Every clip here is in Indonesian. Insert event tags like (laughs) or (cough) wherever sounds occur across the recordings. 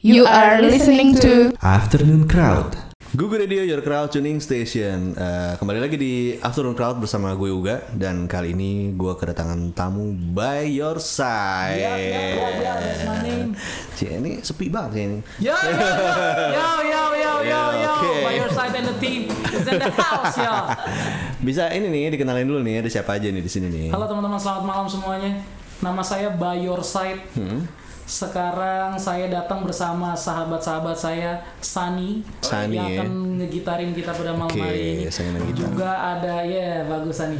You are listening to Afternoon Crowd. Google Radio Your Crowd Tuning Station. Eh, kembali lagi di Afternoon Crowd bersama gue Uga dan kali ini gue kedatangan tamu by your side. Ya, ya, ya, ya, that's my name. Cie, ini sepi banget ini. Yo, yo, yo, yo, yo, yo, yo, yo, (laughs) Oke. by your side and the team is in the house, yo. (laughs) Bisa ini nih dikenalin dulu nih ada siapa aja nih di sini nih. Halo teman-teman, selamat malam semuanya. Nama saya by your side. Hmm. Sekarang saya datang bersama sahabat-sahabat saya, Sani, Sani, yang ya. akan ngegitarin kita pada malam Oke, hari ini. saya. Juga ada, ya bagus Sani.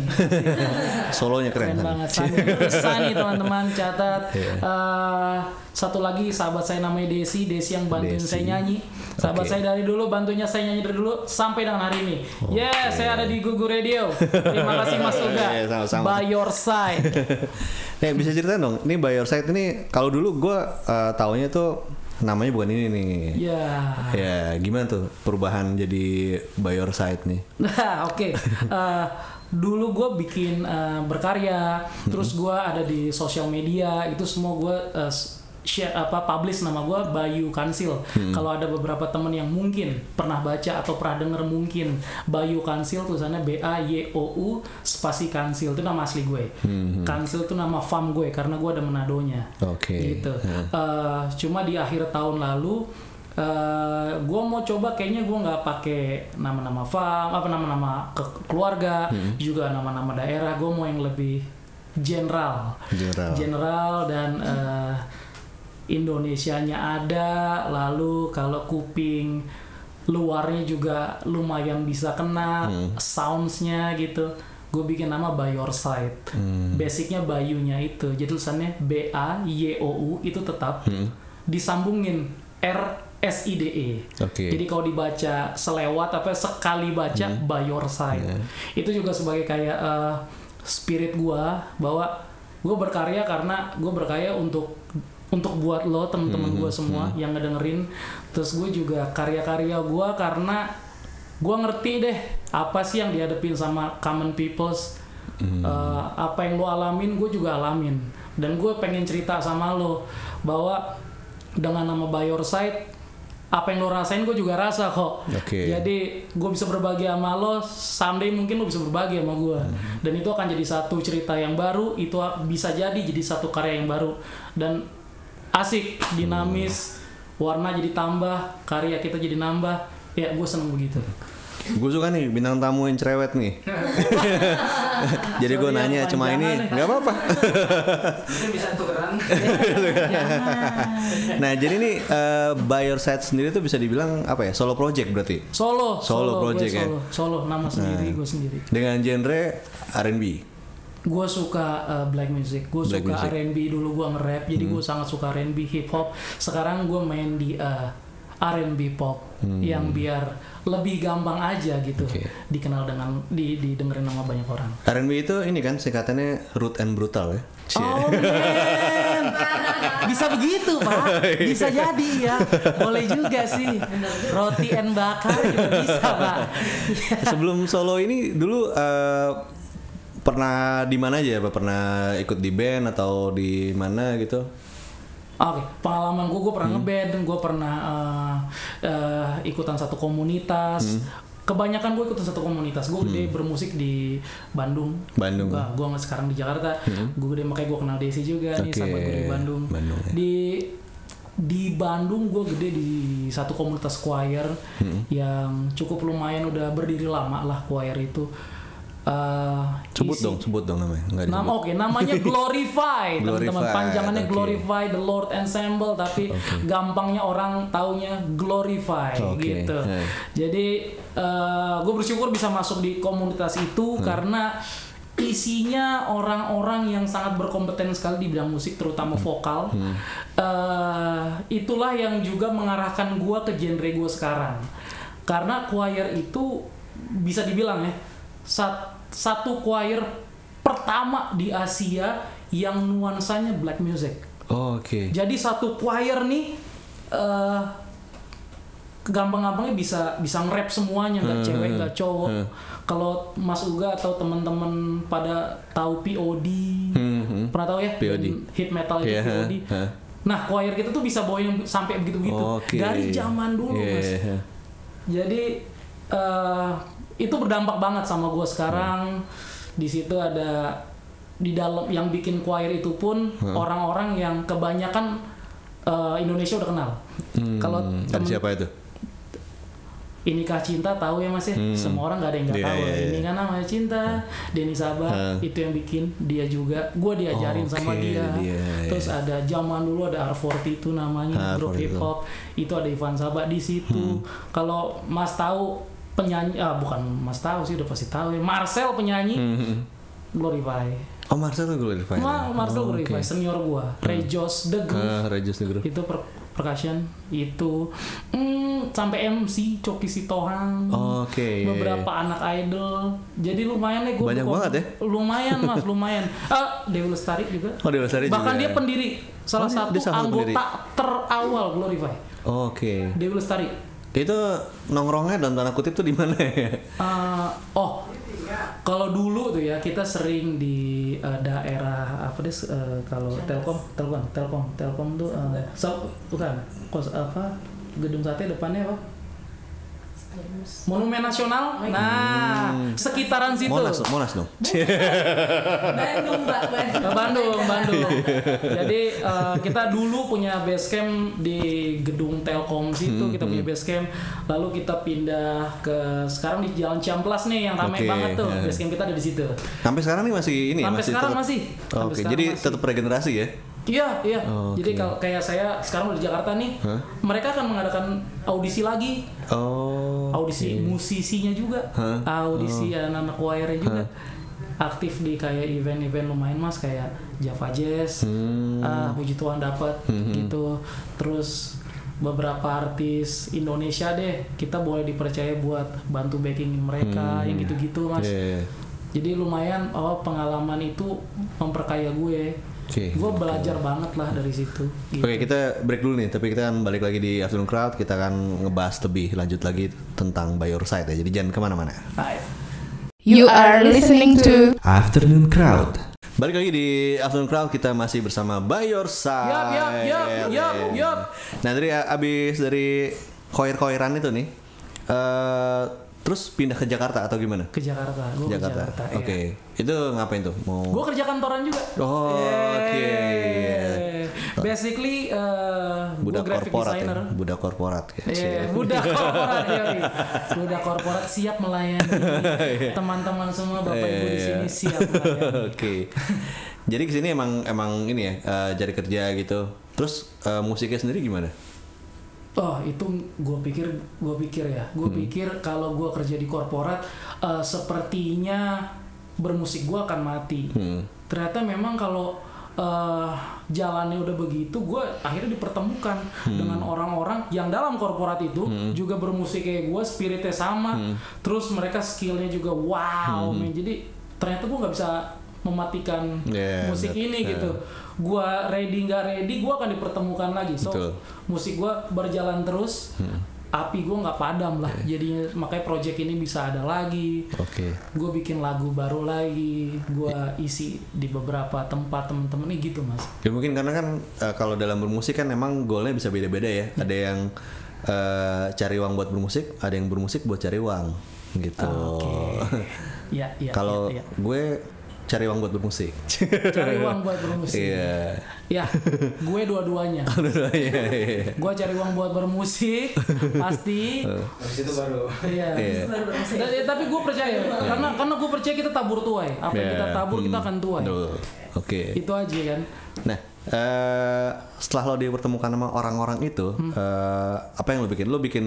(laughs) Solonya keren, Keren banget Sani. Terus Sani teman-teman catat. Iya. Eh, satu lagi sahabat saya namanya Desi, Desi yang bantuin Desi. saya nyanyi. Sahabat Oke. saya dari dulu bantunya saya nyanyi dari dulu sampai dengan hari ini. Yeah, saya ada di Gugu Radio. Terima kasih Mas Uga. (laughs) Iya, sama-sama. By your side. (laughs) Nih bisa ceritain dong, ini by your side ini kalau dulu gue uh, taunya tuh namanya bukan ini nih. Ya. Ya gimana tuh perubahan jadi by your side nih? (laughs) Nah, oke. Eh, dulu gue bikin eh, berkarya, terus gue ada di sosial media, itu semua gue eh, share apa publish nama gue Bayu Kansil. Kalau ada beberapa temen yang mungkin pernah baca atau pernah denger mungkin Bayu Kansil tulisannya B A Y O U spasi Kansil itu nama asli gue. Kansil itu nama farm gue karena gue ada Menadonya. Oke. Gitu. Eh, cuma di akhir tahun lalu eh gue mau coba kayaknya gue nggak pakai nama-nama farm apa nama-nama ke- keluarga juga nama-nama daerah gue mau yang lebih general General. general dan eh, Indonesianya ada lalu kalau kuping luarnya juga lumayan bisa kena soundsnya gitu. Gue bikin nama by your side. Basicnya bayunya itu. Jadi tulisannya B A Y O U itu tetap disambungin R S I D E. Oke. jadi kalau dibaca selewat apa sekali baca by your side. Itu juga sebagai kayak eh, spirit gua bahwa gue berkarya karena gue berkarya untuk untuk buat lo temen-temen gue semua yang ngedengerin. Terus gue juga karya-karya gua karena gue ngerti deh apa sih yang dihadapin sama common peoples Eh, apa yang lo alamin gue juga alamin. Dan gue pengen cerita sama lo bahwa dengan nama by your side apa yang lo rasain gue juga rasa kok. Oke. jadi gue bisa berbagi sama lo someday mungkin lo bisa berbagi sama gue dan itu akan jadi satu cerita yang baru itu bisa jadi jadi satu karya yang baru. Dan asik dinamis warna jadi tambah karya kita jadi nambah. Ya gue seneng begitu. Gue suka nih bintang tamu yang cerewet nih. (laughs) jadi gue Sorry, nanya cuma ini nggak apa-apa. Bisa tukeran. (laughs) Nah jadi nih eh, by your side sendiri tuh bisa dibilang apa ya? Solo project berarti? Solo Solo gue project ya? solo, solo nama sendiri gue sendiri. Dengan genre R&B. Gue suka uh, black music gue suka. R&B dulu gue nge-rap jadi gue sangat suka R&B hip hop sekarang gue main di uh, R&B pop yang biar lebih gampang aja gitu Oke. dikenal dengan di didengerin sama banyak orang R&B itu ini kan singkatannya root and brutal ya. Cie. Oh man, (laughs) bisa begitu pak, bisa jadi ya, boleh juga sih. Roti and bakar juga bisa pak. Sebelum solo ini dulu eh, pernah di mana aja ya? Pak? Pernah ikut di band atau di mana gitu? Oke, pengalaman gue, gue pernah ngeband, gue pernah eh, eh, ikutan satu komunitas. Kebanyakan gue ikutan satu komunitas. Gue gede bermusik di Bandung. Bandung. Gue nggak sekarang di Jakarta. Gue gede makanya gue kenal Desi juga nih, Oke, sahabat gue di Bandung. Bandung, ya. Di di Bandung gue gede di satu komunitas choir yang cukup lumayan udah berdiri lama lah choir itu. Eh, Sebut isi- dong, sebut dong namanya. Enggak Nama oke, namanya (laughs) Glorify, teman-teman. Panjangannya oke. Glorify the Lord Ensemble, tapi gampangnya orang taunya Glorify Oke, gitu. eh. Jadi gue bersyukur bisa masuk di komunitas itu Hmm. karena isinya orang-orang yang sangat berkompeten sekali di bidang musik, terutama Hmm. vokal. Eh, itulah yang juga mengarahkan gue ke genre gue sekarang. Karena choir itu bisa dibilang ya sat- satu choir pertama di Asia yang nuansanya black music. Oh, Oke. Jadi satu choir nih eh gampang-gampangnya bisa bisa nge-rap semuanya nggak cewek nggak cowok. Kalau Mas Uga atau teman-teman pada tahu POD, Hmm, hmm. pernah tahu ya POD. hit metal itu Iya, POD. hah. Nah, choir kita tuh bisa bawain sampai begitu-begitu Oke. dari zaman dulu, Iya, Mas. iya. Jadi eh, itu berdampak banget sama gue sekarang. Di situ ada di dalam yang bikin choir itu pun orang-orang yang kebanyakan eh, Indonesia udah kenal. Hmm, Kalau dari temen- siapa itu? Inikah cinta tahu ya mas ya semua orang nggak ada yang nggak Iya, tahu iya, iya. ini kan namanya cinta Denny Sabah Hah. itu yang bikin dia juga gue diajarin sama Oke, dia. dia, terus ada zaman dulu ada R40 itu namanya Ah, grup R40. hip hop itu ada Ivan Sabah di situ Hmm. kalau mas tahu penyanyi ah bukan mas tahu sih udah pasti tahu ya Marcel penyanyi Hmm. Glorify Oh Marcel Glorify. Ma Marcel Oh, Glorify oke. senior gua Rejos The Groove Ah, Regis Negro. itu per percussion itu hmm, sampai MC Coki Sitohang Oke. beberapa anak idol jadi lumayan deh gue Banyak banget ya? lumayan mas (laughs) lumayan ah Dewi Lestari juga Oh Dewa Sari bahkan juga. dia pendiri salah Oh, satu dia anggota terawal Glorify Oke. Dewi Lestari Itu nongkrongnya dalam tanda kutip tuh di mana ya? Eh, oh kalau dulu tuh ya kita sering di eh, daerah apa deh eh, kalau Telkom Telkom Telkom Telkom tuh eh, so- bukan kos apa gedung sate depannya apa Monumen Nasional nah sekitaran situ Monas, Monas dong. (laughs) Bandung, Mbak. Bandung. Bandung, Bandung. Jadi eh, kita dulu punya base camp di gedung Telkom situ, kita punya base camp. Lalu kita pindah ke sekarang di Jalan Ciamplas nih yang ramai Oke, banget tuh. ya. Base camp kita ada di situ. Sampai sekarang nih masih ini Sampai masih sekarang tetap- masih. Sampai Oke, sekarang jadi masih. tetap regenerasi ya? Iya, iya. Oh, Jadi kalau kayak saya sekarang udah di Jakarta nih, Hah? mereka akan mengadakan audisi lagi. Oh. audisi musisinya juga, Hah? audisi anak-anak choirnya juga. Aktif di kayak event-event lumayan mas kayak Java Jazz, Hmm. ah puji Tuhan dapat Hmm. gitu. Terus beberapa artis Indonesia deh kita boleh dipercaya buat bantu backing mereka Hmm. yang gitu-gitu mas. Iya. Jadi lumayan oh pengalaman itu memperkaya gue. Oke. Gue belajar banget lah dari situ. Gitu. Oke kita break dulu nih, tapi kita akan balik lagi di Afternoon Crowd. Kita akan ngebahas lebih lanjut lagi tentang By Your Side ya. Jadi jangan ke mana-mana. You are listening to Afternoon Crowd. Balik lagi di Afternoon Crowd kita masih bersama By Your Side. Yup, yup, yup, yup, yup. Nah dari abis dari koir-koiran itu nih, eh terus pindah ke Jakarta atau gimana? ke Jakarta, ke Jakarta. Jakarta. Oke, iya. itu ngapain tuh? Mau? Gue kerja kantoran juga. Oh, oke. Yeay. Basically, uh, budak graphic korporat designer. ya, budak korporat. ya. Iya, budak (laughs) korporat ya, budak korporat siap melayani teman-teman semua bapak ibu di sini siap melayani. (laughs) Oke. Jadi ke sini emang emang ini ya eh, cari kerja gitu. Terus eh, musiknya sendiri gimana? Oh itu gue pikir gue pikir ya gue Hmm. pikir kalau gue kerja di korporat eh, sepertinya bermusik gue akan mati. Hmm. Ternyata memang kalau eh, jalannya udah begitu gue akhirnya dipertemukan Hmm. dengan orang-orang yang dalam korporat itu juga bermusik kayak gue spiritnya sama. Hmm. Terus mereka skillnya juga wow men. Jadi ternyata gue nggak bisa mematikan Yeah, musik benar. ini Yeah. gitu. Gua ready nggak ready, gua akan dipertemukan lagi. So Betul. musik gua berjalan terus. Api gua nggak padam lah. Jadinya makanya project ini bisa ada lagi. Oke. Gue bikin lagu baru lagi. Gua isi di beberapa tempat temen-temen ini gitu mas. Ya mungkin karena kan eh, kalau dalam bermusik kan emang goalnya bisa beda-beda ya. Ada yang eh, cari uang buat bermusik, ada yang bermusik buat cari uang gitu. Oke. (laughs) Ya, ya. Kalau ya, ya. gue cari uang buat bermusik. cari uang buat bermusik. Iya. Ya, gue dua-duanya. Iya, iya. Gue cari uang buat bermusik, pasti. Habis itu baru Iya. Iya. Ya, tapi gue percaya karena karena gue percaya kita tabur tuai. Apa Iya. kita tabur kita Hmm. akan tuai. Betul. Oke. Itu aja kan. Nah, eh, setelah lo dipertemukan sama orang-orang itu, Hmm. eh, apa yang lo bikin? Lo bikin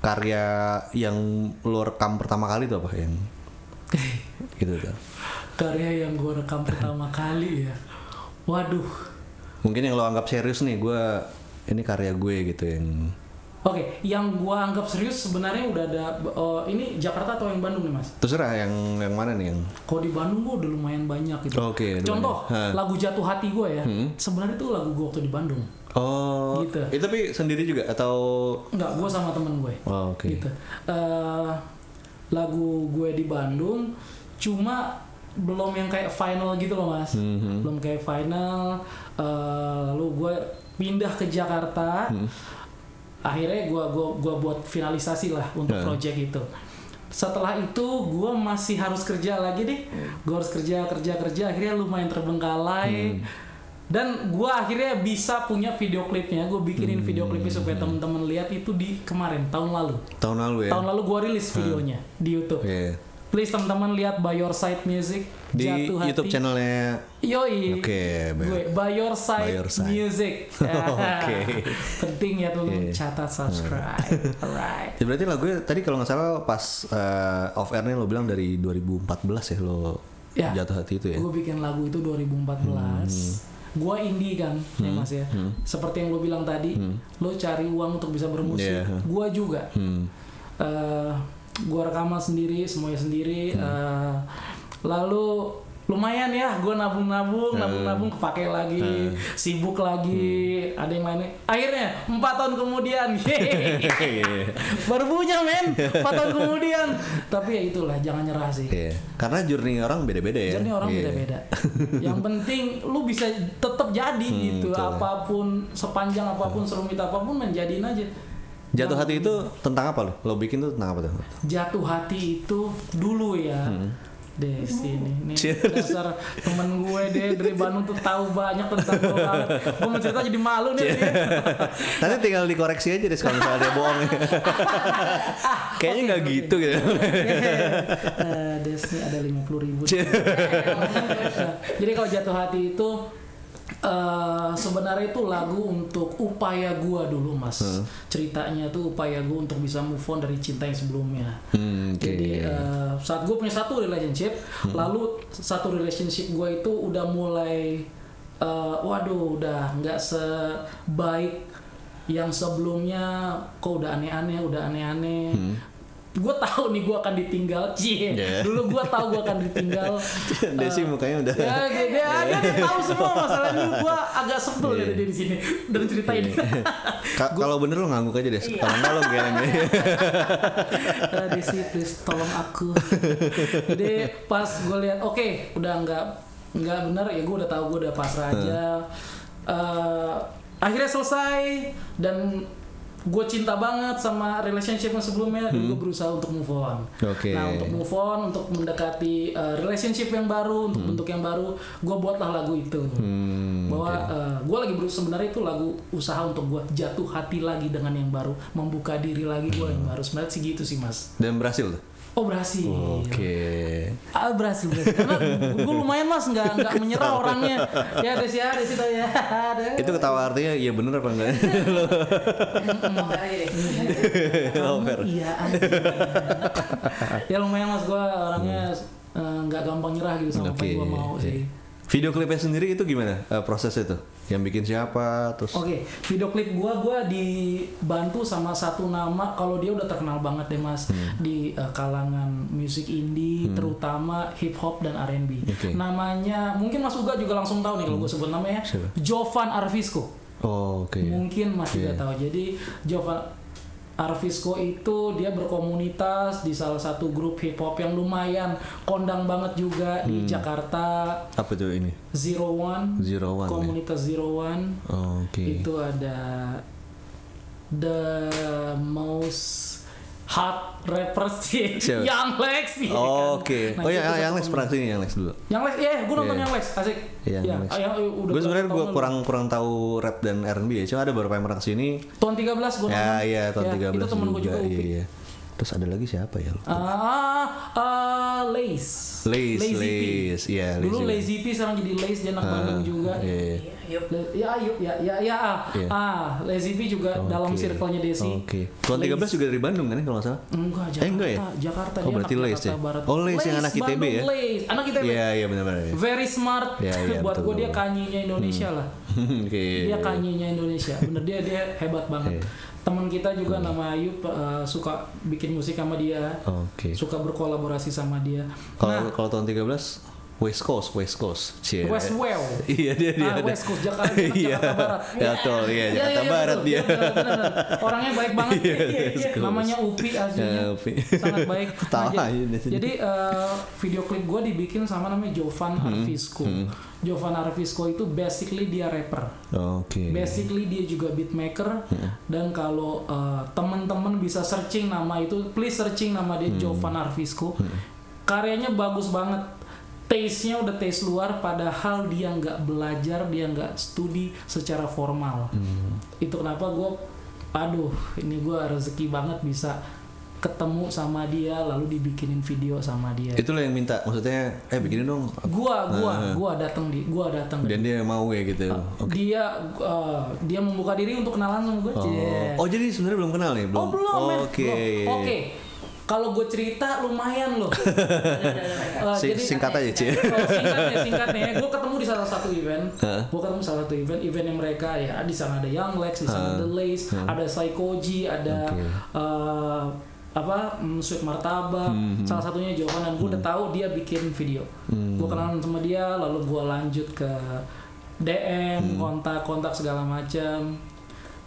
karya yang lo rekam pertama kali itu apa yang (laughs) gitu tuh? Karya yang gue rekam pertama kali ya. Waduh. Mungkin yang lo anggap serius nih, gue ini karya gue gitu yang Oke, yang gue anggap serius sebenarnya udah ada. oh, ini Jakarta atau yang Bandung nih mas? terserah yang yang mana nih yang Kalau di Bandung gue udah lumayan banyak gitu. Oke, udah Contoh lagu jatuh hati gue ya. Hmm. Sebenarnya itu lagu gue waktu di Bandung. oh Gitu. itu tapi sendiri juga atau Enggak, gue sama temen gue. oh, oke gitu. Eh, lagu gue di Bandung, cuma belum yang kayak final gitu loh mas Mhm. belum kayak final eh, lalu gue pindah ke Jakarta Hmm. akhirnya gue gua gua buat finalisasi lah untuk Ya. project itu setelah itu gue masih harus kerja lagi deh gue harus kerja kerja kerja akhirnya lumayan terbengkalai Hmm. dan gue akhirnya bisa punya video klipnya gue bikinin video klipnya supaya Hmm. temen-temen lihat itu di kemarin tahun lalu Tahun lalu ya. tahun lalu gue rilis videonya di YouTube Oke. Please teman-teman lihat By Your Side Music Di Jatuh Hati. YouTube channelnya Yoi. Oke. Gue By Your Side, By Your Side. Music. (laughs) Oke. (laughs) Penting ya tuh Iya. catat subscribe. Alright. Ya berarti lagu tadi kalau nggak salah pas eh, off airnya lo bilang dari 2014 ya lo Ya. jatuh hati itu ya. Gue bikin lagu itu 2014. Gua indie kan, ya Mas ya. Seperti yang lo bilang tadi, lo cari uang untuk bisa bermusik. Iya. Gua juga. Hmm. eh gua rekaman sendiri semuanya sendiri eh, lalu lumayan ya gue nabung-nabung nabung-nabung kepake lagi sibuk lagi ada yang lainnya akhirnya empat tahun kemudian (laughs) (laughs) baru punya men empat tahun kemudian tapi ya itulah jangan nyerah sih Iya. Karena journey orang beda-beda ya. jadi orang Iya. beda-beda. (laughs) Yang penting lu bisa tetap jadi Hmm, gitu. betul. Apa pun sepanjang apa pun serumit apa pun menjadiin aja. Jatuh hati itu tentang apa lo? Lo bikin tuh tentang apa tuh? Jatuh hati itu dulu ya. Hmm. Deh sini nih Cheers. dasar temen gue deh dari Bandung tuh tahu banyak tentang gue banget. Gue mau cerita jadi malu nih. Nanti tinggal dikoreksi aja deh kalau misalnya dia bohong. Kayaknya nggak gitu gitu. Eh, Des nih ada lima puluh ribu. Jadi kalau jatuh hati itu eh sebenarnya itu lagu untuk upaya gua dulu mas. Ceritanya tuh upaya gua untuk bisa move on dari cinta yang sebelumnya. Hmm, oke. Jadi eh, saat gue punya satu relationship, lalu satu relationship gue itu udah mulai, eh, waduh, udah nggak sebaik yang sebelumnya. Kok udah aneh-aneh, udah aneh-aneh. Gue tahu nih gue akan ditinggal, cie. Yeah. Dulu gue tahu gue akan ditinggal. (laughs) Desi mukanya udah. Ya, dia, dia, dia tahu semua masalahnya. Gue agak sebel dari dia di sini dan ceritain. Ka- kalau bener lo ngangguk aja deh. Kalau nggak lo geleng (laughs) deh. Eh, Desi please tolong aku jadi pas gue lihat oke udah nggak nggak bener ya gue udah tahu gue udah pasrah aja Eh, akhirnya selesai dan gue cinta banget sama relationship yang sebelumnya dan gue berusaha untuk move on. Oke. Nah untuk move on, untuk mendekati uh, relationship yang baru, untuk bentuk yang baru, gue buatlah lagu itu. Hmm, Bahwa gue lagi berusaha sebenarnya itu lagu usaha untuk gue jatuh hati lagi dengan yang baru, membuka diri lagi gue yang baru. Sebenarnya sih gitu sih mas. Dan berhasil tuh. Oh berhasil. Oke. Ah berhasil, berhasil. Karena gue lumayan mas nggak nggak menyerah orangnya. Ya Des ya, Des itu ya. Ada. Itu ketawa artinya iya bener apa enggak? (laughs) Oh, fair. Iya. ya lumayan mas gue orangnya eh, nggak gampang nyerah gitu sama apa yang gue mau sih. Video klipnya sendiri itu gimana eh, prosesnya tuh? Yang bikin siapa? Terus Oke, video klip gua gua dibantu sama satu nama kalau dia udah terkenal banget deh Mas Hmm. di eh, kalangan musik indie terutama hip hop dan R&B. Oke. Namanya mungkin Mas Uga juga langsung tahu nih kalau gue sebut namanya Siapa? Jovan Arvisco. Oh, oke. Mungkin Mas juga Iya. tahu. Jadi Jovan Arvisco itu dia berkomunitas di salah satu grup hip hop yang lumayan kondang banget juga di Hmm. Jakarta Apa tuh ini? Zero One Zero One. ya? komunitas Zero One Oh, Oke. itu ada the most hot rappers sih Siapa? (laughs) Young Lex ya Oh, kan? Oke. Nah, oh ya, satu yang Lex pernah sini yang Lex dulu. Young Lex ya gue nonton Iya. Young Lex asik Iya, ya, Young Lex. yang udah Gue sebenarnya berapa gue kurang kurang tahu rap dan R&B ya. Cuma ada beberapa yang pernah ke sini. tahun 13 gue Ya, iya tahun ya, 13 itu temen gue juga Iya, iya. Terus ada lagi siapa ya? Lupa. Ah, ah, Lace. Lace, Lazy. Lace. Iya, Lace Dulu. Lazy P sekarang jadi Lace dia anak Ah, Bandung juga. Iya. iya. Le- Ya Ayub ya ya ya ah, Iya. ah Lazy P juga dalam Oke. circle-nya Desi. Oke. Tahun 13 juga dari Bandung kan ya kalau nggak salah? Enggak, Jakarta. Eh, enggak ya? Jakarta Oh, dia berarti anak Lace Jakarta ya? Barat. Oh, Lace yang anak ITB Bandung, ya? Lace. Anak ITB. Iya, iya benar-benar. ya. Very smart Iya, iya, (laughs) buat betul, gue dia kanyinya Indonesia lah. (laughs) Oke. Dia kanyinya Indonesia. Bener dia dia hebat banget. Iya. Teman kita juga nama Ayub eh, suka bikin musik sama dia. Oke. Suka berkolaborasi sama dia. Kalau Nah, kalau tahun 13 West Coast, West Coast. Cie. Westwell. (laughs) Iya dia dia. Ah. West Coast Jakarta, (laughs) Iya. Jakarta Barat. (laughs) Ya iya Jakarta Barat betul. dia. Iya, benar, benar, benar. Orangnya baik banget. Iya, Iya, iya, West iya. Namanya Upi aslinya. Ya, Upi. Sangat baik. Tahu Nah, aja jadi, jadi eh, video klip gue dibikin sama namanya Jovan Hmm, Arvisco. Jovan Arvisco itu basically dia rapper. Oke. Basically dia juga beatmaker dan kalau uh, teman-teman bisa searching nama itu, please searching nama dia Jovan Arvisco. Karyanya bagus banget. Taste-nya udah taste luar padahal dia nggak belajar, dia nggak studi secara formal. Itu kenapa gue aduh, ini gue rezeki banget bisa ketemu sama dia lalu dibikinin video sama dia. Itu lo yang minta, maksudnya eh bikinin dong. Gua gua gua datang di gua datang Dan dia mau ya gitu. Oke. dia uh, dia membuka diri untuk kenalan sama gue. Oh, oh jadi sebenarnya belum kenal nih, belum. Oh belum men. Oke. Belum. Oke. Kalau gue cerita lumayan loh. (laughs) Uh, Sing- singkat aja, Ci. Oh, singkatnya, singkatnya. Gue ketemu di salah satu event. Hah? Gue ketemu salah satu event. Eventnya mereka ya di sana ada Young Lex, di sana ada Lace, ada Psychoji, ada Oke. uh, apa mm, Sweet Martaba. Salah satunya Jovan dan gue udah tahu dia bikin video. Gue kenalan sama dia, lalu gue lanjut ke DM, kontak, kontak segala macam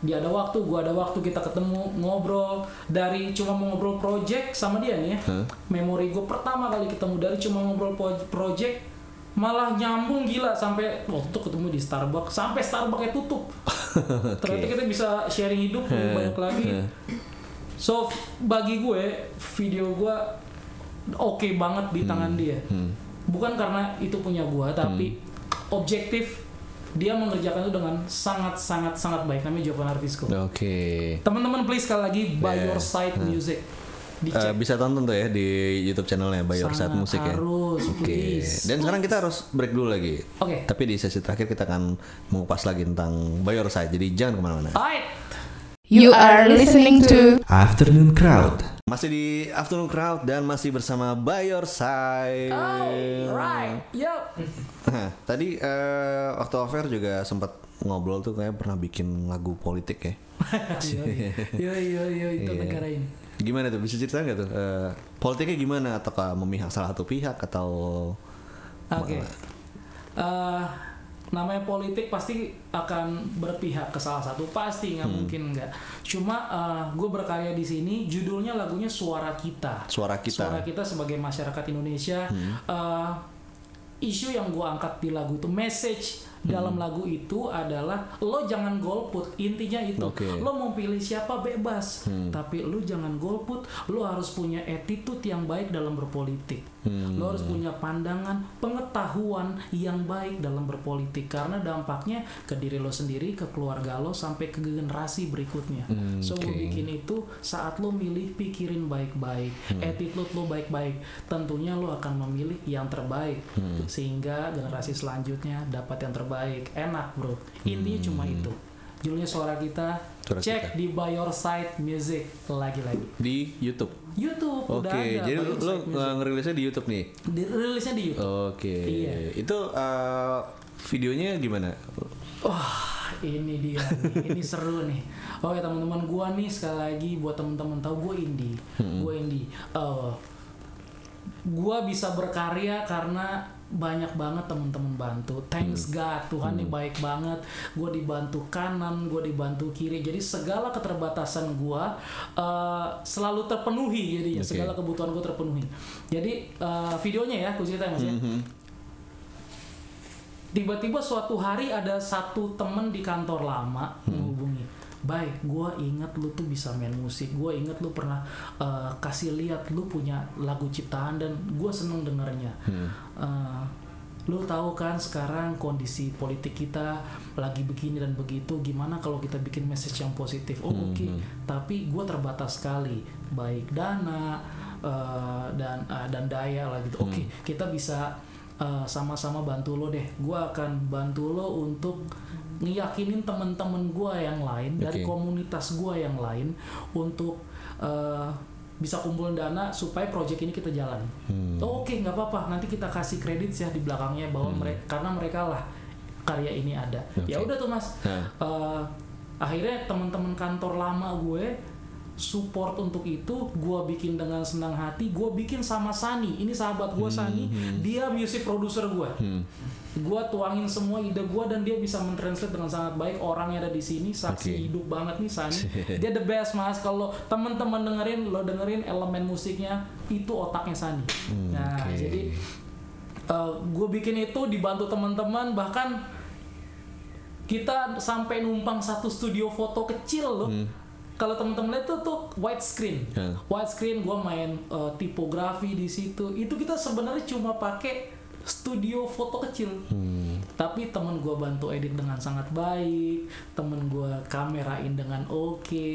dia ada waktu, gua ada waktu kita ketemu ngobrol dari cuma ngobrol project sama dia nih ya. Hah? Memori gue pertama kali ketemu dari cuma ngobrol project malah nyambung gila sampai waktu itu ketemu di Starbucks sampai Starbucksnya tutup. (laughs) Ternyata kita bisa sharing hidup lebih banyak lagi. So bagi gue video gue oke banget di tangan dia. Bukan karena itu punya gua tapi objektif dia mengerjakan itu dengan sangat sangat sangat baik namanya Jovan Arvisco. Oke. Teman-teman please sekali lagi by Yeah. your side music. Eh, Dicek bisa tonton tuh ya di YouTube channelnya By Your Side Musik ya. harus, Oke. please. Dan sekarang kita harus break dulu lagi. Oke. Tapi di sesi terakhir kita akan mengupas lagi tentang By Your Side. Jadi jangan ke mana-mana. Alright. You are listening to Afternoon Crowd. Masih di Afternoon Crowd dan masih bersama By Your Side. Alright. Yo. Nah, tadi eh, waktu offer juga sempat ngobrol tuh kayak pernah bikin lagu politik ya. Yo yo yo itu Iya. negara ini. Gimana tuh? Bisa ceritain nggak tuh? Eh, politiknya gimana? Ataukah memihak salah satu pihak atau Oke. Eh, namanya politik pasti akan berpihak ke salah satu pasti nggak Hmm. mungkin nggak. Cuma gue berkarya di sini judulnya lagunya Suara Kita. suara kita? Suara kita sebagai masyarakat Indonesia. Hmm. eh, isu yang gue angkat di lagu itu message Hmm. dalam lagu itu adalah lo jangan golput intinya itu. Hmm. lo mau pilih siapa bebas tapi lo jangan golput lo harus punya attitude yang baik dalam berpolitik Hmm. lo harus punya pandangan pengetahuan yang baik dalam berpolitik. Karena dampaknya ke diri lo sendiri ke keluarga lo sampai ke generasi berikutnya. Hmm, so gue oke. bikin itu saat lo milih pikirin baik-baik. Hmm. attitude lo baik-baik. Tentunya lo akan memilih yang terbaik. Hmm. sehingga generasi selanjutnya dapat yang terbaik. Enak bro. Intinya cuma itu judulnya suara kita Hmm. Suara cek Kita. di By Your Side Music lagi-lagi Di YouTube. YouTube Oke, ada jadi uh, ngerilisnya di YouTube nih. Di- rilisnya di YouTube Oke. Iya. Itu uh, videonya gimana? Wah, ini dia nih. ini seru nih. Oke teman-teman gua nih sekali lagi buat teman-teman tahu gue indie, gue indie. Eh, gua bisa berkarya karena banyak banget teman-teman bantu. Thanks God, Tuhan nih baik banget. Gue dibantu kanan, gue dibantu kiri. Jadi segala keterbatasan gua eh, selalu terpenuhi. Jadi Oke. segala kebutuhan gue terpenuhi. Jadi eh, videonya ya, aku ceritain mas ya. tiba-tiba suatu hari ada satu temen di kantor lama menghubungi baik gue inget lu tuh bisa main musik. Gue inget lu pernah uh, kasih lihat lu punya lagu ciptaan dan gue seneng dengernya. Uh, lu tahu kan sekarang kondisi politik kita lagi begini dan begitu gimana kalau kita bikin message yang positif? Oh oke. tapi gue terbatas sekali. Baik dana uh, dan uh, dan daya lah gitu. Oke kita bisa uh, sama-sama bantu lo deh. Gue akan bantu lo untuk ngeyakinin temen-temen gue yang lain dari Oke. komunitas gue yang lain untuk uh, bisa kumpulin dana supaya project ini kita jalan. Hmm. Oh, Oke, nggak apa-apa. Nanti kita kasih kredit ya di belakangnya bahwa mereka karena mereka lah karya ini ada. Oke. Ya udah tuh mas. Uh, akhirnya teman-teman kantor lama gue support untuk itu gue bikin dengan senang hati gue bikin sama Sani. Ini sahabat gue Sani. Dia music producer gue gue tuangin semua ide gue dan dia bisa mentranslate dengan sangat baik. Orang yang ada di sini saksi Oke. hidup banget nih Sani. (laughs) Dia the best mas. Kalau teman-teman dengerin lo dengerin elemen musiknya itu otaknya Sani. Nah oke. jadi gue bikin itu dibantu teman-teman. Bahkan kita sampai numpang satu studio foto kecil loh. Kalau teman-teman lihat tuh tuh widescreen, Ya. widescreen gue main uh, tipografi di situ. Itu kita sebenarnya cuma pakai studio foto kecil. Tapi temen gue bantu edit dengan sangat baik, temen gue kamerain dengan oke.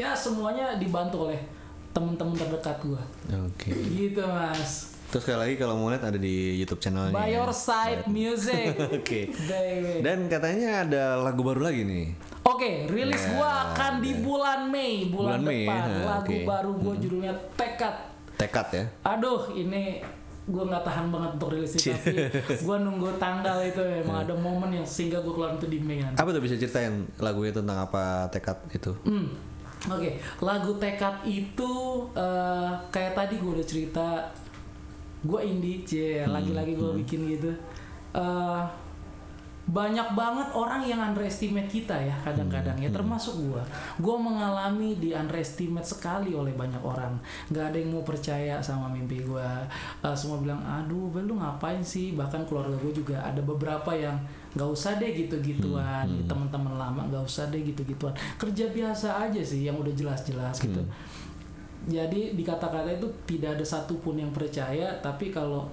Ya semuanya dibantu oleh temen-temen terdekat gue. Oke. Gitu mas. Terus sekali lagi kalau mau lihat ada di YouTube channelnya. By your side music. (laughs) Oke. Baby. Dan katanya ada lagu baru lagi nih. Oke, rilis Ya, gua akan di bulan Mei, bulan, Bulan Mei, depan. ya, Lagu oke. baru gua judulnya Tekad. Tekad ya. Aduh, ini gua nggak tahan banget untuk rilis tapi gua nunggu tanggal itu emang ada momen yang sehingga gua keluar itu di Mei nanti. Apa tuh bisa ceritain lagunya tentang apa tekad itu? Hmm. Oke, lagu Tekad itu eh, kayak tadi gue udah cerita, gue indie, cie, lagi-lagi gue bikin gitu. Eh, banyak banget orang yang underestimate kita ya kadang-kadang ya termasuk gue. Gue mengalami di underestimate sekali oleh banyak orang. Gak ada yang mau percaya sama mimpi gue. Eh, semua bilang, aduh, Bel, lu ngapain sih? Bahkan keluarga gue juga ada beberapa yang nggak usah deh gitu-gituan teman-teman lama nggak usah deh gitu-gituan kerja biasa aja sih yang udah jelas-jelas gitu jadi di kata-kata itu tidak ada satupun yang percaya tapi kalau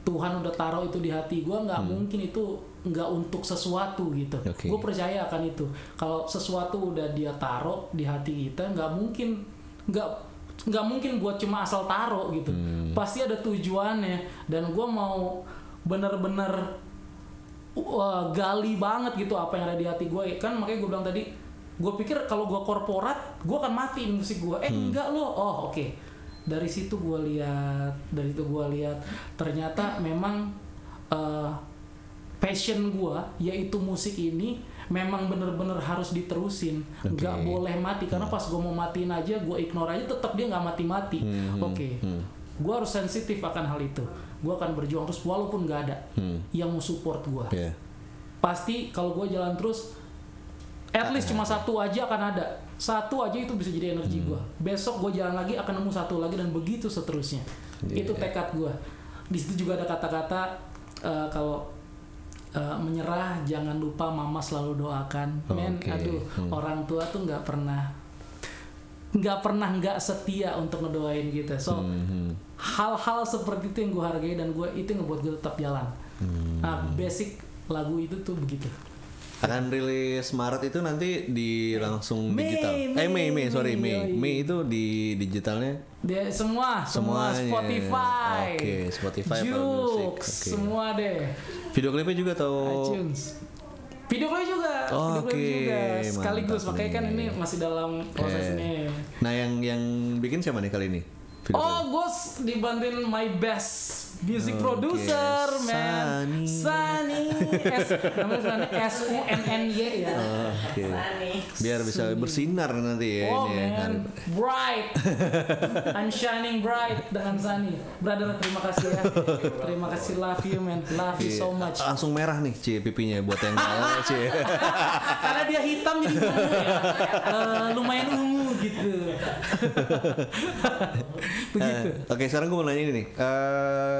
Tuhan udah taruh itu di hati gue nggak mungkin itu nggak untuk sesuatu gitu. Oke. gue percaya akan itu. Kalau sesuatu udah dia taruh di hati kita nggak mungkin nggak nggak mungkin buat cuma asal taruh gitu. Pasti ada tujuannya. Dan gue mau bener-bener wah, gali banget gitu apa yang ada di hati gue kan makanya gue bilang tadi gue pikir kalau gue korporat gue akan mati musik gue eh enggak loh. Oh oke dari situ gue lihat dari itu gue lihat ternyata memang eh, passion gue yaitu musik ini memang bener-bener harus diterusin nggak Oke. boleh mati karena pas gue mau matiin aja gue ignore aja tetap dia nggak mati-mati Hmm, hmm, oke hmm. gue harus sensitif akan hal itu gue akan berjuang terus walaupun nggak ada Hmm. yang mau support gue Ya. pasti kalau gue jalan terus at least cuma satu aja akan ada satu aja itu bisa jadi energi gue besok gue jalan lagi akan nemu satu lagi dan begitu seterusnya. Iya. itu tekad gue di situ juga ada kata-kata eh, kalau eh, menyerah jangan lupa mama selalu doakan. Men Oke. aduh Hmm. orang tua tuh nggak pernah nggak pernah nggak setia untuk ngedoain kita so Hmm, hal-hal seperti itu yang gue hargai dan gue itu ngebuat gue tetap jalan. Hmm. nah basic lagu itu tuh begitu Akan rilis Maret itu nanti di langsung Mei, digital. eh Mei, Mei, sorry Mei, Mei. itu di digitalnya Dia semua, semua. Spotify, Oke, Spotify, Apple Joox, Music, oke. semua deh, video klipnya juga atau iTunes. Video klip juga, video klip Oke, juga, sekaligus. Makanya kan ini masih dalam proses Eh. Nah, yang yang bikin siapa nih kali ini? Video Oh, gue dibantuin my best music Oke, producer, man. Sunny. Sunny. S, namanya Sunny S U N N Y ya. Oke. Biar bisa bersinar nanti ya Oh ini ya. man, bright, (laughs) I'm shining bright dengan Sunny. Brother, terima kasih ya. Terima kasih, love you man, love you so Iya. much. Langsung merah nih Cie pipinya buat yang (laughs) tahu, Cie. Karena dia hitam jadi ungu ya. Eh, lumayan ungu gitu. (laughs) Begitu. Eh, Oke, sekarang gue mau nanya ini nih. Eh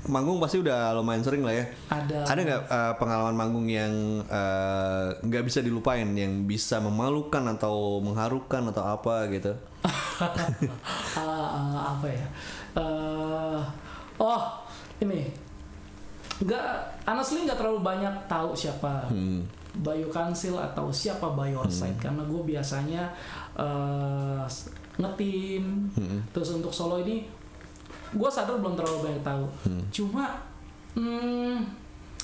manggung pasti udah lumayan sering lah ya. Ada. Ada nggak eh, pengalaman manggung yang eh, nggak bisa dilupain, yang bisa memalukan atau mengharukan atau apa gitu? (laughs) Ah, apa ya? Eh, oh, ini. Nggak, honestly nggak terlalu banyak tahu siapa Hmm. Bayu Kansil atau siapa Bayu Orside karena gue biasanya eh, ngetim Hmm. terus untuk solo ini gue sadar belum terlalu banyak tahu Hmm. cuma hmm,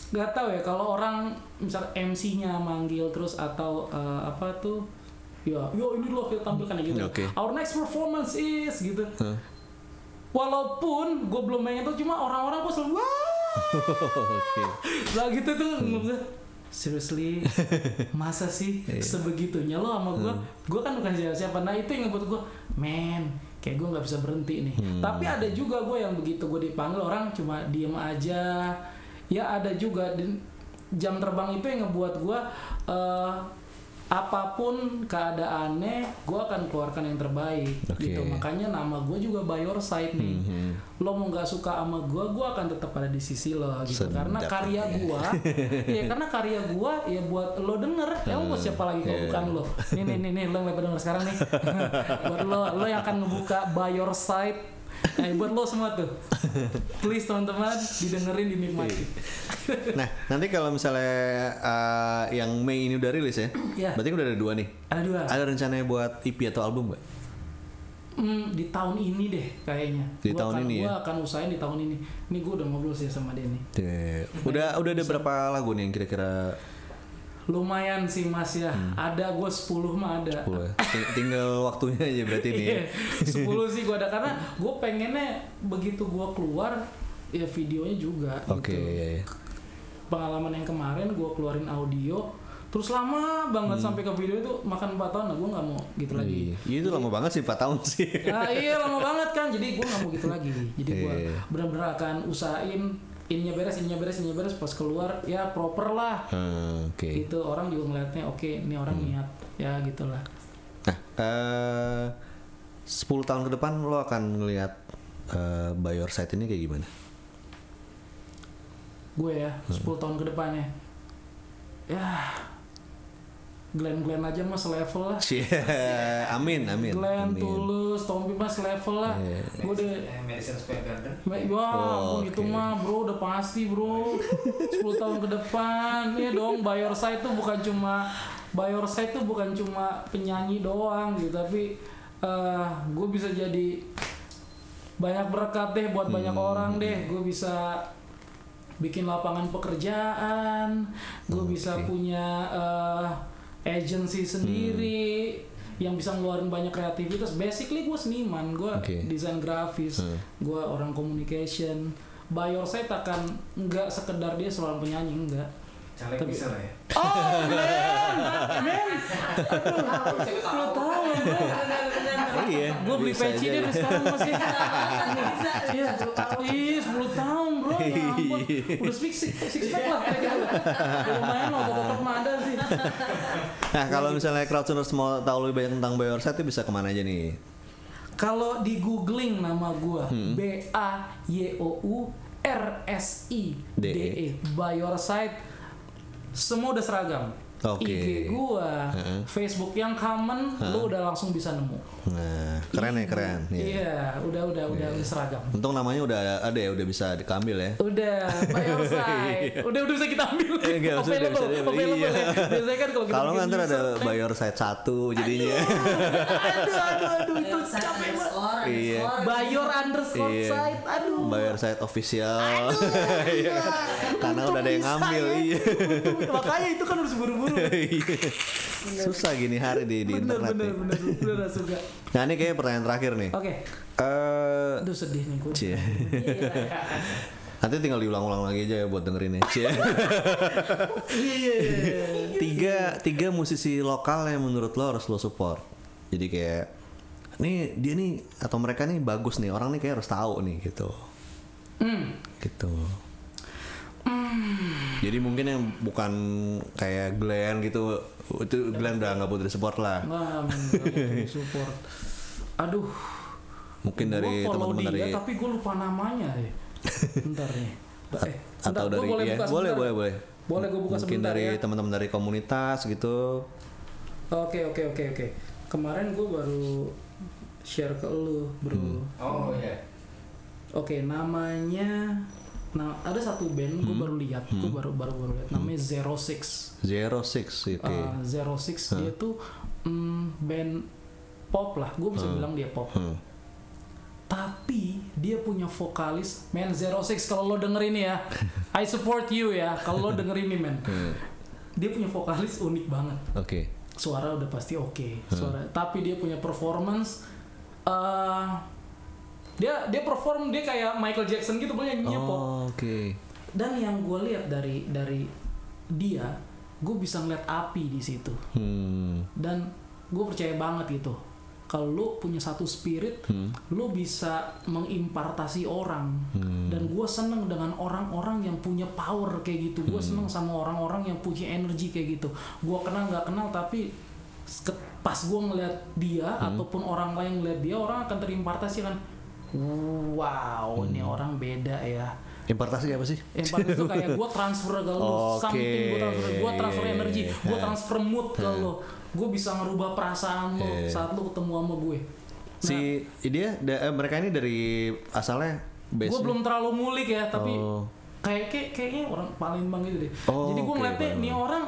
nggak tahu ya kalau orang misal MC-nya manggil terus atau eh, apa tuh ya yo ini loh kita tampilkan gitu Oke. our next performance is gitu Hah? walaupun gue belum pengen tuh cuma orang-orang pun selalu wah (laughs) Oke. lah gitu tuh gue, seriously (laughs) masa sih Iya. sebegitunya lo sama gue gue kan bukan siapa-siapa nah itu yang ngebuat gue men kayak gue nggak bisa berhenti nih Hmm. tapi ada juga gue yang begitu gue dipanggil orang cuma diem aja ya ada juga jam terbang itu yang ngebuat gue eh, apa pun keadaannya gue akan keluarkan yang terbaik Oke. gitu makanya nama gue juga by your side nih Mhm. lo mau nggak suka sama gue gue akan tetap ada di sisi lo gitu Sedap karena karya ya. gue (laughs) ya karena karya gue ya buat lo denger ya buat siapa lagi kalau Iya. bukan lo nih nih nih nih lo yang denger sekarang nih (laughs) buat lo lo yang akan ngebuka by your side Eh, buat lo semua tuh (laughs) please teman-teman didengerin dinikmati Nah, nanti kalau misalnya uh, yang Mei ini udah rilis ya, Iya. berarti udah ada dua nih. ada dua Ada rencananya buat EP atau album nggak? Hmm, di tahun ini deh kayaknya Di Gua tahun akan, ini ya? gua akan usahain di tahun ini ini gue udah ngobrol sih sama Denny. Udah udah ada berapa lagu nih yang kira-kira lumayan sih mas ya Hmm. ada gue 10 mah ada 10 ya? Ting- Tinggal waktunya aja berarti nih. Iya, 10 sih gue ada karena gue pengennya begitu gue keluar ya videonya juga Oke, gitu. iya, iya. Pengalaman yang kemarin gue keluarin audio terus lama banget sampai ke video itu makan 4 tahun nah gue nggak mau gitu lagi. Hmm. Iya, itu lama banget sih 4 tahun sih. Nah, iya lama banget kan jadi gue nggak mau gitu lagi. Jadi gue Iya. benar-benar akan usahain ininya beres, ininya beres, ininya beres pas keluar ya proper lah. Hmm, Oke. Itu orang juga ngeliatnya oke ini orang Hmm. niat ya gitulah. Nah, eh 10 tahun ke depan lo akan ngelihat eh by your side ini kayak gimana? gue ya Hmm. 10 tahun ke depannya ya Glenn Glenn aja mas level lah Cie, (laughs) amin, amin. Glenn amin. Tulus Tommy mas level lah Iya. gue udah Eh, Madison Square Garden. Wah, Oh, ampun, itu oke. mah bro udah pasti bro 10 tahun ke depan ya dong by your side tuh bukan cuma by your side tuh bukan cuma penyanyi doang gitu tapi eh gue bisa jadi banyak berkat deh buat banyak Hmm. orang deh gue bisa bikin lapangan pekerjaan gue bisa Oke. punya eh, agency sendiri yang bisa ngeluarin banyak kreativitas basically gue seniman gue Oke. desain grafis Hmm. gue orang communication by your side akan nggak sekedar dia seorang penyanyi enggak Caleg Tapi- bisa lah ya. (laughs) oh men men. Lu tahu bro Oh iya. gue beli bisa peci deh sekarang masih. Iya ih 10 tahun bro ya ampun. Udah six six six pack lah lumayan loh ada sih. Nah, kalau misalnya crowdtuners mau tahu lebih banyak tentang side itu bisa ke mana aja nih? Kalau di googling nama gua Hmm. B A Y O U R S I D E. By your side semua udah seragam. Oke. IG gua, Heeh. Facebook yang common, lu udah langsung bisa nemu. Nah, keren ya keren. Iya. Iya, udah udah udah udah seragam. Untung namanya udah ada, ada ya, udah bisa diambil ya. Udah, by your side. udah udah bisa kita ambil. Eh, enggak, maksudnya udah bisa available, diambil. available Iya. ya. Biasanya kan kalau kita Kalau nggak ada your side satu jadinya. aduh aduh aduh (laughs) itu capek banget. underscore, Iya. your underscore Iya. side, aduh. by your side official. (laughs) Iya kan? Karena udah ada yang ngambil. ya. Iya. Makanya itu kan harus buru-buru. (laughs) Iya. Susah gini hari di, di bener internet bener nih. bener bener gak suka. (laughs) Nah ini kayaknya pertanyaan terakhir nih. Oke, Eh, aduh sedih nih gue. Cie. (laughs) Nanti tinggal diulang-ulang lagi aja ya buat dengerin ya. Cie. Iya iya iya. tiga tiga musisi lokal yang menurut lo harus lo support. Jadi kayak nih dia nih atau mereka nih bagus nih orang nih kayak harus tahu nih gitu. Hmm. Gitu. Jadi mungkin yang bukan kayak Glenn gitu itu Glenn udah nggak butuh support lah. Nah, support. Aduh. Mungkin dari teman-teman dia, dari tapi gue lupa namanya ya. Bentar nih. Eh, bentar, atau dari boleh ya, buka boleh boleh boleh. Boleh gue buka Mungkin dari ya. teman-teman dari komunitas gitu. Oke oke oke oke. Kemarin gue baru share ke lu, bro. Hmm. Oh iya. Oke, namanya Nah, ada satu band gue Hmm. baru lihat, gue baru baru baru lihat namanya Zero Six. Zero Six gitu. Uh, Zero Six dia tuh mm, band pop lah, gue bisa bilang dia pop. Hmm. Tapi dia punya vokalis, man Zero Six kalau lo denger ini ya, (laughs) I support you ya, kalau lo denger ini man. Hmm. Dia punya vokalis unik banget, Oke. suara udah pasti oke, suara. Tapi dia punya performance, uh, dia dia perform dia kayak Michael Jackson gitu, punya nyanyinya pop. Oh, Oke. dan yang gue lihat dari dari dia gue bisa ngeliat api di situ. Hmm. dan gue percaya banget gitu. Kalau lu punya satu spirit Hmm. lu bisa mengimpartasi orang. Dan gue seneng dengan orang-orang yang punya power kayak gitu. Gue seneng sama orang-orang yang punya energi kayak gitu. Gue kenal nggak kenal tapi pas gue ngeliat dia ataupun orang lain ngeliat dia orang akan terimpartasi kan wow ini orang beda ya Importasi apa sih? paling itu kayak gue transfer ke lu (laughs) Oke. something gue transfer gue transfer energi gue Hah. transfer mood ke lo gue bisa ngerubah perasaan lo Iya. saat lo ketemu sama gue Si dia da- eh, mereka ini dari asalnya base gue belum terlalu ngulik ya tapi Oh. kayak kayak kayaknya orang Palembang gitu deh Oh, jadi gue oke, ngeliatnya nih Palembang. orang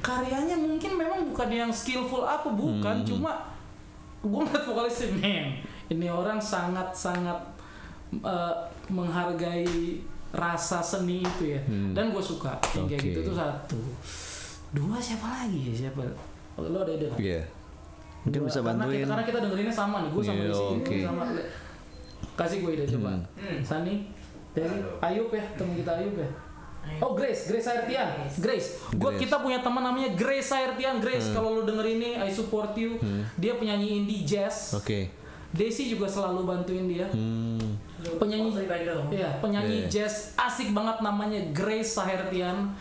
karyanya mungkin memang bukan yang skillful apa bukan Hmm. cuma gue ngeliat vokalisnya men ini orang sangat sangat eh, menghargai rasa seni itu ya dan gue suka yang kayak Hmm. Oke. gitu tuh satu dua siapa lagi ya siapa Oh, lo ada ide nggak? Iya. Mungkin Dua. bisa karena bantuin. kita, karena kita dengerinnya sama nih gue sama Iya, Desi oke. sama kasih gue ide coba Sani Desi Ayub ya teman kita Ayub ya Oh Grace, Grace Airtian, Grace. Gua Grace. kita punya teman namanya Grace Airtian, Grace. Kalau lu denger ini, I support you. Dia penyanyi indie jazz. Oke. Desi juga selalu bantuin dia. Hmm. Penyanyi, ya penyanyi Iya. jazz asik banget namanya Grace Sahertian.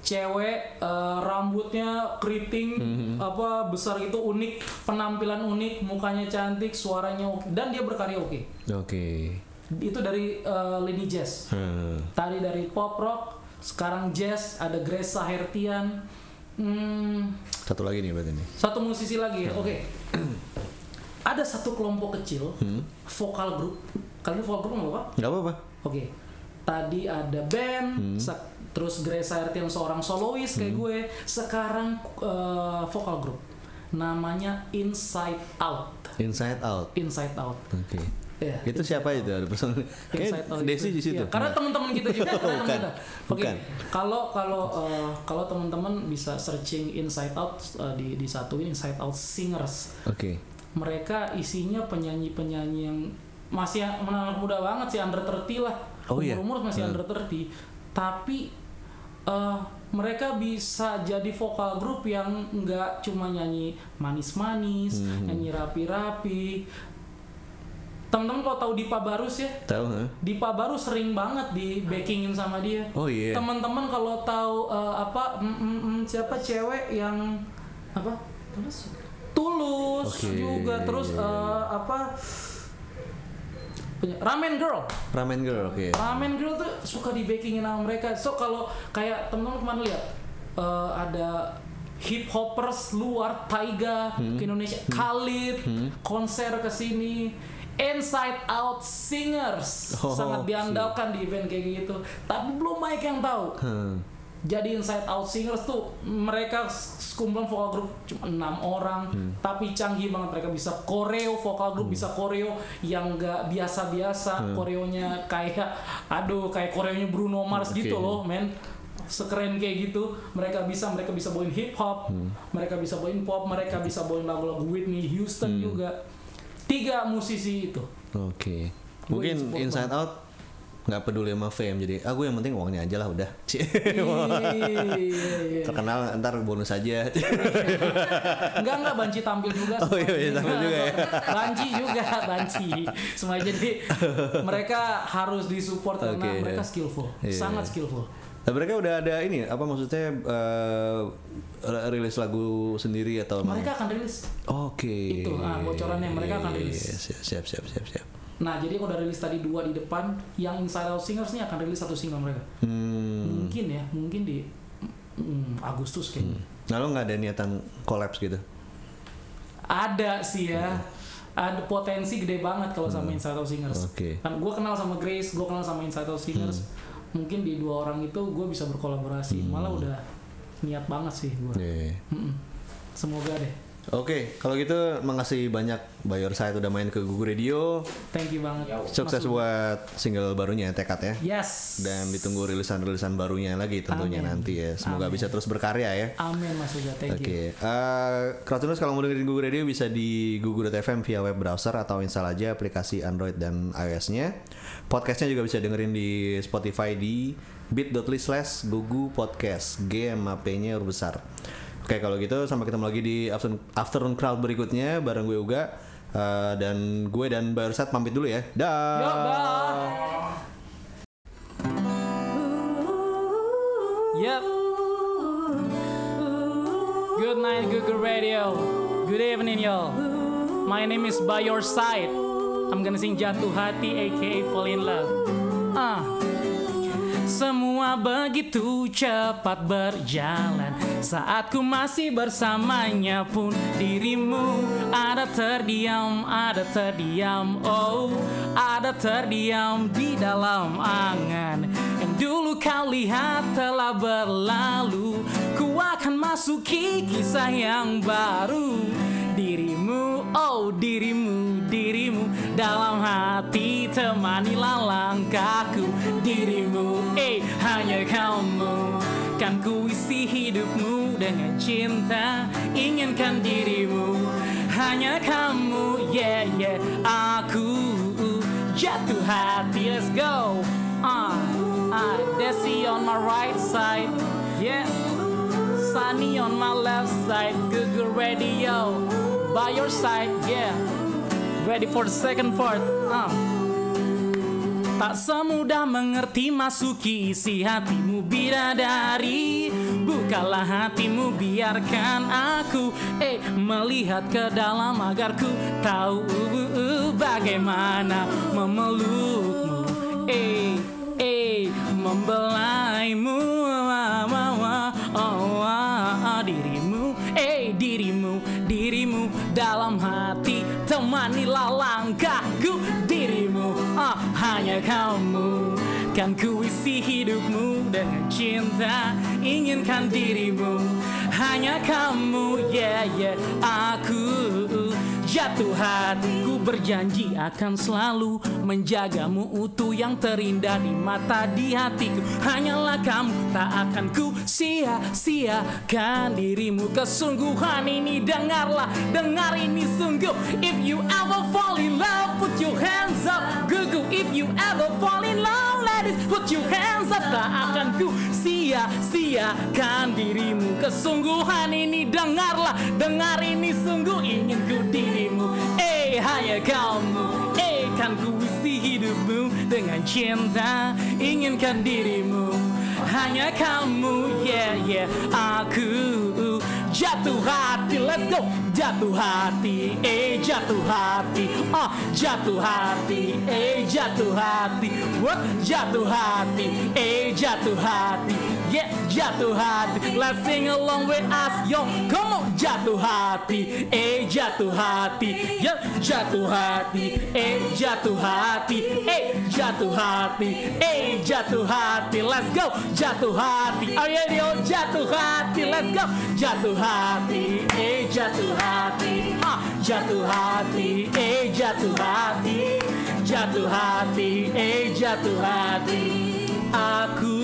Cewek eh, rambutnya keriting Mhm. apa besar gitu unik penampilan unik mukanya cantik suaranya oke dan dia berkarya oke Oke. itu dari eh, lini jazz Hmm. tadi dari pop rock sekarang jazz ada Grace Sahertian hmm, Satu lagi nih berarti nih. satu musisi lagi ya oke (clears throat) ada satu kelompok kecil Hmm. vokal grup kalian vokal grup nggak apa Gak apa-apa. oke tadi ada band Hmm. terus Grace Sahertian seorang solois kayak gue sekarang eh, vokal grup namanya Inside Out Inside out. Inside Out Oke. ya Itu siapa itu? Ada Kayak Out Desi di situ. Iya, karena teman-teman kita juga (laughs) teman Bukan. kita. Oke. Kalau kalau eh, kalau teman-teman bisa searching Inside Out eh, di disatuin Inside Out Singers. Oke. Mereka isinya penyanyi-penyanyi yang masih anak muda banget sih under 30 lah. Oh, iya? Umur-umur masih Hmm. under 30. Tapi eh, mereka bisa jadi vokal grup yang nggak cuma nyanyi manis-manis, Hmm. nyanyi rapi-rapi. Temen-temen kalau tahu Dipa Barus ya, Tahu nggak? Dipa baru sering banget di backingin sama dia. Oh iya. Teman-teman kalau tahu eh, apa mm, mm, mm, siapa cewek yang apa? Tulus Oke, juga terus eh, apa? punya- Ramen Girl. Ramen Girl. Oke. Ramen Girl tuh suka di backingin sama mereka. So kalau kayak teman-teman ke mana lihat eh, ada hip hoppers luar Taiga Hmm. ke Indonesia, Khalid konser ke sini. Inside Out Singers Oh, sangat diandalkan di event kayak gitu. Tapi belum banyak yang tahu. Hmm. Jadi Inside Out Singers tuh mereka sekumpulan vokal grup cuma enam orang, Hmm. tapi canggih banget mereka bisa koreo vokal grup bisa koreo yang enggak biasa-biasa, Hmm. koreonya kayak aduh kayak koreonya Bruno Mars Oke. gitu loh, men. Sekeren kayak gitu, mereka bisa mereka bisa bawain hip hop, Hmm. mereka bisa bawain pop, mereka bisa bawain lagu-lagu Whitney Houston Hmm. juga. Tiga musisi itu. Oke. Gue Mungkin Inside Out nggak peduli sama fame jadi aku yang penting uangnya aja lah udah Iya, iya. terkenal ntar bonus aja Enggak enggak Banci tampil juga. Oh iya, iya, tampil juga ya. Banci juga Banci. Semua jadi mereka harus disupport karena Oke. mereka skillful, Iya. sangat skillful. Nah, mereka udah ada ini apa maksudnya eh, rilis lagu sendiri atau Mereka akan rilis. Oke. Itu, ah, bocorannya, mereka akan rilis. Iya, Siap, siap, siap, siap, siap. Nah jadi kalau udah rilis tadi dua di depan, yang Inside Out Singers ini akan rilis satu single mereka. Hmm. Mungkin ya, mungkin di mm, Agustus kayaknya. Nah, lo nggak ada niatan collapse gitu? Ada sih ya. Ada potensi gede banget kalau sama Inside Out Singers. Hmm. Oke. Kan gue kenal sama Grace, gue kenal sama Inside Out Singers. Hmm. Mungkin di dua orang itu gue bisa berkolaborasi. Malah udah niat banget sih gue. Iya. Semoga deh. Oke, kalau gitu makasih banyak Bayor saya udah main ke Google Radio. Thank you banget. Sukses Mas Ugi. buat single barunya Tekad ya. Yes. Dan ditunggu rilisan-rilisan barunya lagi tentunya Amin. nanti ya. Semoga Amin. bisa terus berkarya ya. Amin Mas Uga, thank Oke, you. eh Kratuners kalau mau dengerin Google Radio bisa di google.fm via web browser atau install aja aplikasi Android dan iOS-nya. Podcastnya juga bisa dengerin di Spotify di bit.ly slash gugu podcast G nya huruf besar Oke kalau gitu sampai ketemu lagi di afternoon, afternoon crowd berikutnya bareng gue Uga Eh, dan gue dan Barsat pamit dulu ya dah dah. Yep. Good night, Google Radio. Good evening, y'all. My name is By Your Side. I'm gonna sing Jatuh Hati, aka Fall in Love. Ah. Semua begitu cepat berjalan. Saat ku masih bersamanya pun Dirimu. Ada terdiam, ada terdiam Oh, ada terdiam di dalam angan. Yang dulu kau lihat telah berlalu. Ku akan masuki kisah yang baru. Dirimu, oh dirimu, dirimu Dalam hati temanilah langkahku Dirimu, eh hanya kamu. Kan ku isi hidupmu dengan cinta Inginkan dirimu. Hanya kamu, yeah yeah Aku. Jatuh hati, let's go. Ah, ah, Desi on my right side Yeah. Sunny on my left side, Google Radio by your side, yeah. Ready for the second part? Uh. Tak semudah mengerti masuki isi hatimu bidadari Bukalah hatimu biarkan aku Eh melihat ke dalam agar ku tahu uh, bagaimana memelukmu Eh eh membelaimu langkahku dirimu ah hanya kamu. Kan ku isi hidupmu dengan cinta inginkan dirimu. Hanya kamu yeah yeah aku jatuh hatiku berjanji akan selalu menjagamu utuh yang terindah di mata di hatiku. Hanyalah kamu tak akan ku sia-siakan dirimu. Kesungguhan ini dengarlah dengar ini sungguh. If you ever fall in love put your hands up. Gugu if you ever fall in love ladies put your hands up. Tak akan ku sia-siakan dirimu. Kesungguhan ini dengarlah dengar ini sungguh. Ingin ku dirimu. Eh hanya kamu. Eh kan ku isi hidupmu dengan cinta. Inginkan dirimu. Hanya kamu. Yeah yeah. Aku jatuh hati. Let's go. Jatuh hati. Eh jatuh hati. Ah jatuh hati. Eh jatuh hati. What? Jatuh hati. Eh jatuh hati yeah jatuh hati let's sing along with us yo come on jatuh hati eh jatuh hati yeah jatuh hati eh jatuh hati eh jatuh hati eh jatuh hati let's go jatuh hati are you oh jatuh hati let's go jatuh hati eh jatuh hati ah jatuh hati eh jatuh hati jatuh hati eh jatuh hati aku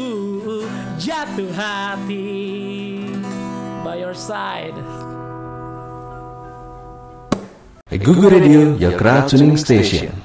jatuh hati by your side Google Radio, your crowd tuning station.